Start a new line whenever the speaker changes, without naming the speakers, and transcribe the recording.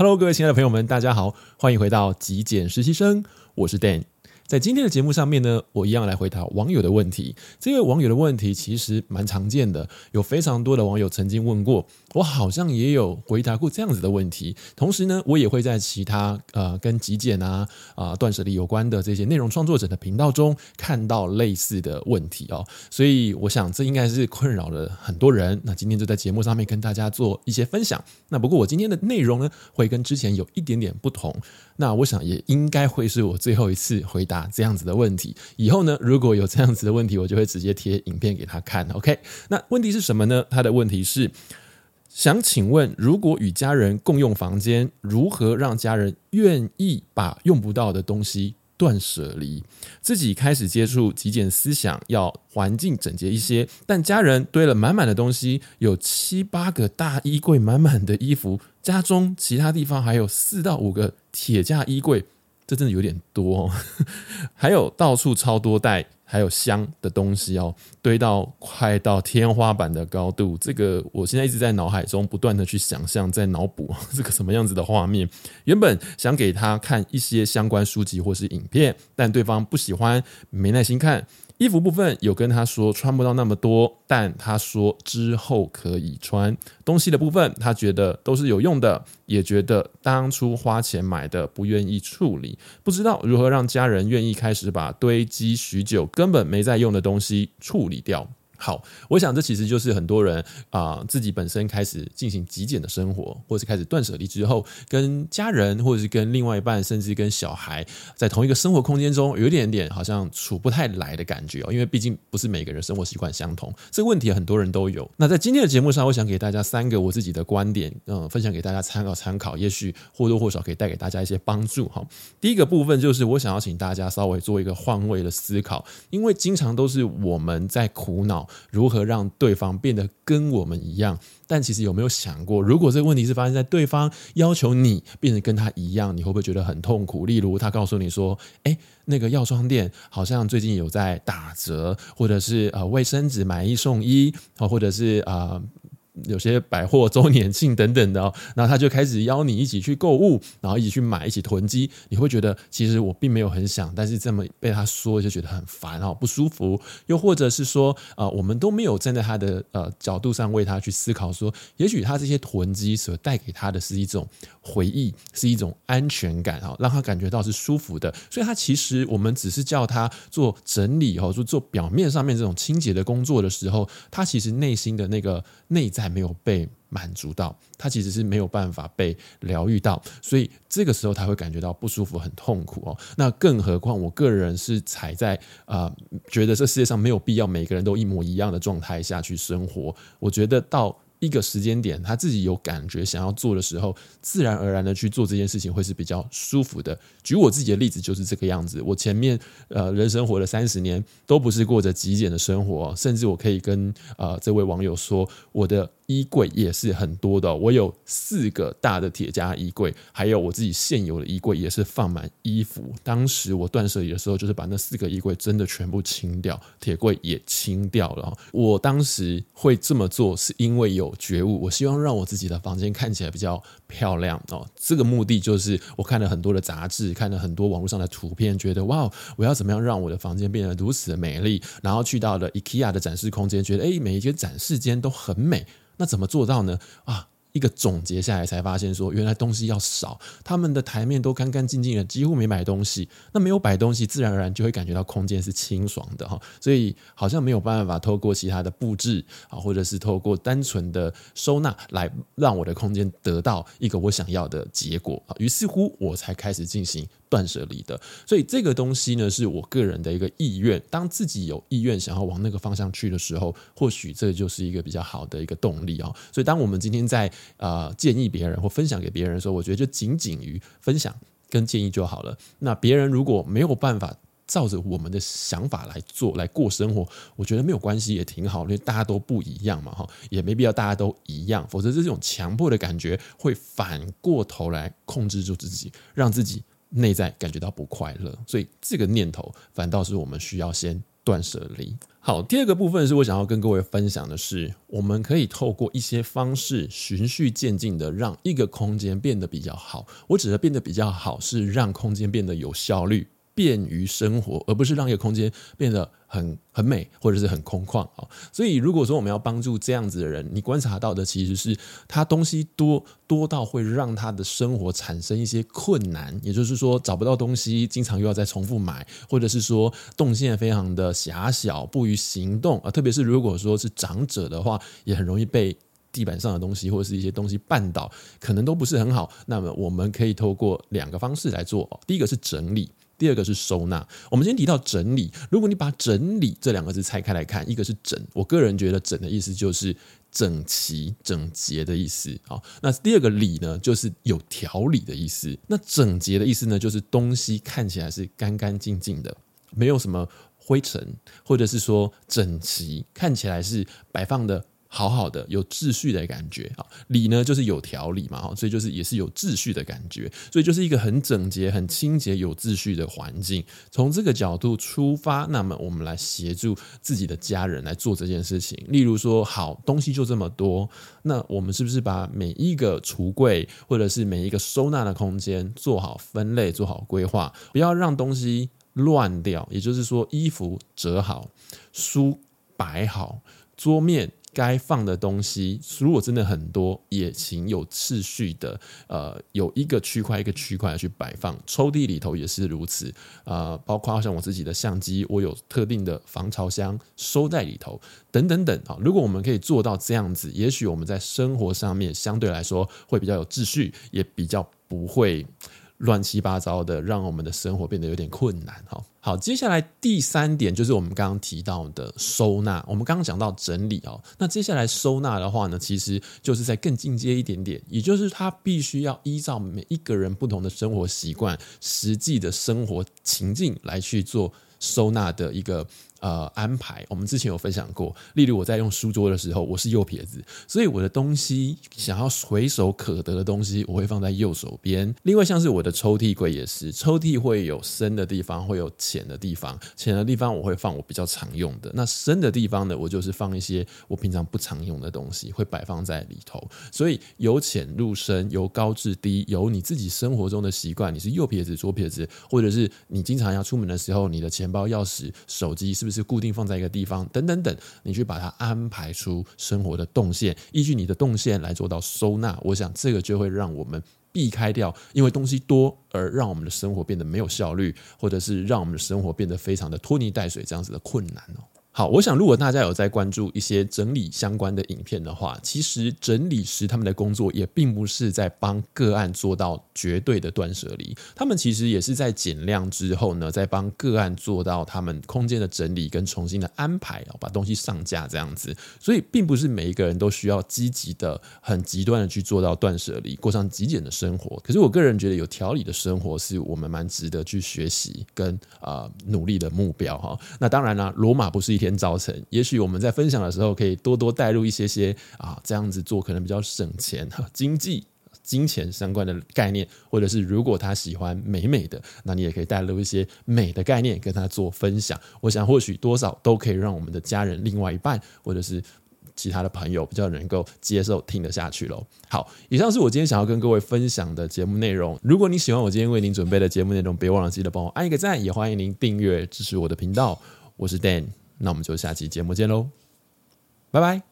Hello，各位亲爱的朋友们，大家好，欢迎回到极简实习生，我是 Dan。在今天的节目上面呢，我一样来回答网友的问题。这位网友的问题其实蛮常见的，有非常多的网友曾经问过，我好像也有回答过这样子的问题。同时呢，我也会在其他呃跟极简啊啊断舍离有关的这些内容创作者的频道中看到类似的问题哦。所以我想这应该是困扰了很多人。那今天就在节目上面跟大家做一些分享。那不过我今天的内容呢，会跟之前有一点点不同。那我想也应该会是我最后一次回答这样子的问题。以后呢，如果有这样子的问题，我就会直接贴影片给他看。OK，那问题是什么呢？他的问题是想请问，如果与家人共用房间，如何让家人愿意把用不到的东西断舍离？自己开始接触极简思想，要环境整洁一些，但家人堆了满满的东西，有七八个大衣柜满满的衣服。家中其他地方还有四到五个铁架衣柜，这真的有点多哦。还有到处超多袋，还有箱的东西哦，堆到快到天花板的高度。这个我现在一直在脑海中不断的去想象，在脑补 这个什么样子的画面。原本想给他看一些相关书籍或是影片，但对方不喜欢，没耐心看。衣服部分有跟他说穿不到那么多，但他说之后可以穿。东西的部分他觉得都是有用的，也觉得当初花钱买的不愿意处理，不知道如何让家人愿意开始把堆积许久、根本没在用的东西处理掉。好，我想这其实就是很多人啊、自己本身开始进行极简的生活，或是开始断舍离之后，跟家人或者是跟另外一半，甚至跟小孩，在同一个生活空间中，有一点点好像处不太来的感觉哦。因为毕竟不是每个人生活习惯相同，这个问题很多人都有。那在今天的节目上，我想给大家三个我自己的观点，嗯，分享给大家参考参考，也许或多或少可以带给大家一些帮助哈。第一个部分就是我想要请大家稍微做一个换位的思考，因为经常都是我们在苦恼。如何让对方变得跟我们一样？但其实有没有想过，如果这个问题是发生在对方要求你变得跟他一样，你会不会觉得很痛苦？例如，他告诉你说：“哎，那个药妆店好像最近有在打折，或者是呃卫生纸买一送一，或者是啊。”有些百货周年庆等等的哦，然后他就开始邀你一起去购物，然后一起去买，一起囤积。你会觉得其实我并没有很想，但是这么被他说就觉得很烦哦，不舒服。又或者是说，呃，我们都没有站在他的呃角度上为他去思考，说也许他这些囤积所带给他的是一种回忆，是一种安全感啊，让他感觉到是舒服的。所以，他其实我们只是叫他做整理哦，就做表面上面这种清洁的工作的时候，他其实内心的那个内在。还没有被满足到，他其实是没有办法被疗愈到，所以这个时候他会感觉到不舒服、很痛苦哦。那更何况我个人是踩在啊、觉得这世界上没有必要每个人都一模一样的状态下去生活。我觉得到。一个时间点，他自己有感觉想要做的时候，自然而然的去做这件事情会是比较舒服的。举我自己的例子就是这个样子。我前面呃人生活了三十年，都不是过着极简的生活，甚至我可以跟呃这位网友说，我的。衣柜也是很多的，我有四个大的铁架衣柜，还有我自己现有的衣柜也是放满衣服。当时我断舍离的时候，就是把那四个衣柜真的全部清掉，铁柜也清掉了。我当时会这么做，是因为有觉悟，我希望让我自己的房间看起来比较漂亮哦。这个目的就是我看了很多的杂志，看了很多网络上的图片，觉得哇，我要怎么样让我的房间变得如此的美丽？然后去到了 IKEA 的展示空间，觉得诶，每一个展示间都很美。那怎么做到呢？啊，一个总结下来才发现说，原来东西要少，他们的台面都干干净净的，几乎没摆东西。那没有摆东西，自然而然就会感觉到空间是清爽的哈。所以好像没有办法透过其他的布置啊，或者是透过单纯的收纳来让我的空间得到一个我想要的结果啊。于是乎，我才开始进行。断舍离的，所以这个东西呢，是我个人的一个意愿。当自己有意愿想要往那个方向去的时候，或许这就是一个比较好的一个动力啊。所以，当我们今天在呃建议别人或分享给别人的时候，我觉得就仅仅于分享跟建议就好了。那别人如果没有办法照着我们的想法来做来过生活，我觉得没有关系，也挺好，因为大家都不一样嘛，哈，也没必要大家都一样，否则这种强迫的感觉会反过头来控制住自己，让自己。内在感觉到不快乐，所以这个念头反倒是我们需要先断舍离。好，第二个部分是我想要跟各位分享的是，我们可以透过一些方式，循序渐进的让一个空间变得比较好。我指的变得比较好，是让空间变得有效率。便于生活，而不是让一个空间变得很很美，或者是很空旷啊。所以，如果说我们要帮助这样子的人，你观察到的其实是他东西多多到会让他的生活产生一些困难，也就是说找不到东西，经常又要再重复买，或者是说动线非常的狭小，不于行动啊。特别是如果说是长者的话，也很容易被地板上的东西或者是一些东西绊倒，可能都不是很好。那么，我们可以透过两个方式来做，第一个是整理。第二个是收纳。我们先提到整理，如果你把“整理”这两个字拆开来看，一个是“整”，我个人觉得“整”的意思就是整齐、整洁的意思。好，那第二个“理”呢，就是有条理的意思。那整洁的意思呢，就是东西看起来是干干净净的，没有什么灰尘，或者是说整齐，看起来是摆放的。好好的有秩序的感觉啊，理呢就是有条理嘛，所以就是也是有秩序的感觉，所以就是一个很整洁、很清洁、有秩序的环境。从这个角度出发，那么我们来协助自己的家人来做这件事情。例如说，好，东西就这么多，那我们是不是把每一个橱柜或者是每一个收纳的空间做好分类、做好规划，不要让东西乱掉。也就是说，衣服折好，书摆好，桌面。该放的东西，如果真的很多，也请有次序的，呃，有一个区块一个区块去摆放。抽屉里头也是如此，呃，包括像我自己的相机，我有特定的防潮箱收在里头，等等等啊。如果我们可以做到这样子，也许我们在生活上面相对来说会比较有秩序，也比较不会。乱七八糟的，让我们的生活变得有点困难。哈，好，接下来第三点就是我们刚刚提到的收纳。我们刚刚讲到整理哦，那接下来收纳的话呢，其实就是在更进阶一点点，也就是它必须要依照每一个人不同的生活习惯、实际的生活情境来去做收纳的一个。呃，安排我们之前有分享过，例如我在用书桌的时候，我是右撇子，所以我的东西想要随手可得的东西，我会放在右手边。另外，像是我的抽屉柜也是，抽屉会有深的地方，会有浅的地方。浅的地方我会放我比较常用的，那深的地方呢，我就是放一些我平常不常用的东西，会摆放在里头。所以由浅入深，由高至低，由你自己生活中的习惯，你是右撇子、左撇子，或者是你经常要出门的时候，你的钱包、钥匙、手机是不是？是固定放在一个地方，等等等，你去把它安排出生活的动线，依据你的动线来做到收纳。我想这个就会让我们避开掉，因为东西多而让我们的生活变得没有效率，或者是让我们的生活变得非常的拖泥带水这样子的困难哦。好，我想如果大家有在关注一些整理相关的影片的话，其实整理师他们的工作也并不是在帮个案做到绝对的断舍离，他们其实也是在减量之后呢，在帮个案做到他们空间的整理跟重新的安排，把东西上架这样子。所以，并不是每一个人都需要积极的、很极端的去做到断舍离，过上极简的生活。可是，我个人觉得有条理的生活是我们蛮值得去学习跟啊、努力的目标哈。那当然啦，罗马不是一天造成，也许我们在分享的时候可以多多带入一些些啊，这样子做可能比较省钱、经济、金钱相关的概念，或者是如果他喜欢美美的，那你也可以带入一些美的概念跟他做分享。我想或许多少都可以让我们的家人、另外一半或者是其他的朋友比较能够接受、听得下去喽。好，以上是我今天想要跟各位分享的节目内容。如果你喜欢我今天为您准备的节目内容，别忘了记得帮我按一个赞，也欢迎您订阅支持我的频道。我是 Dan。那我们就下期节目见喽，拜拜。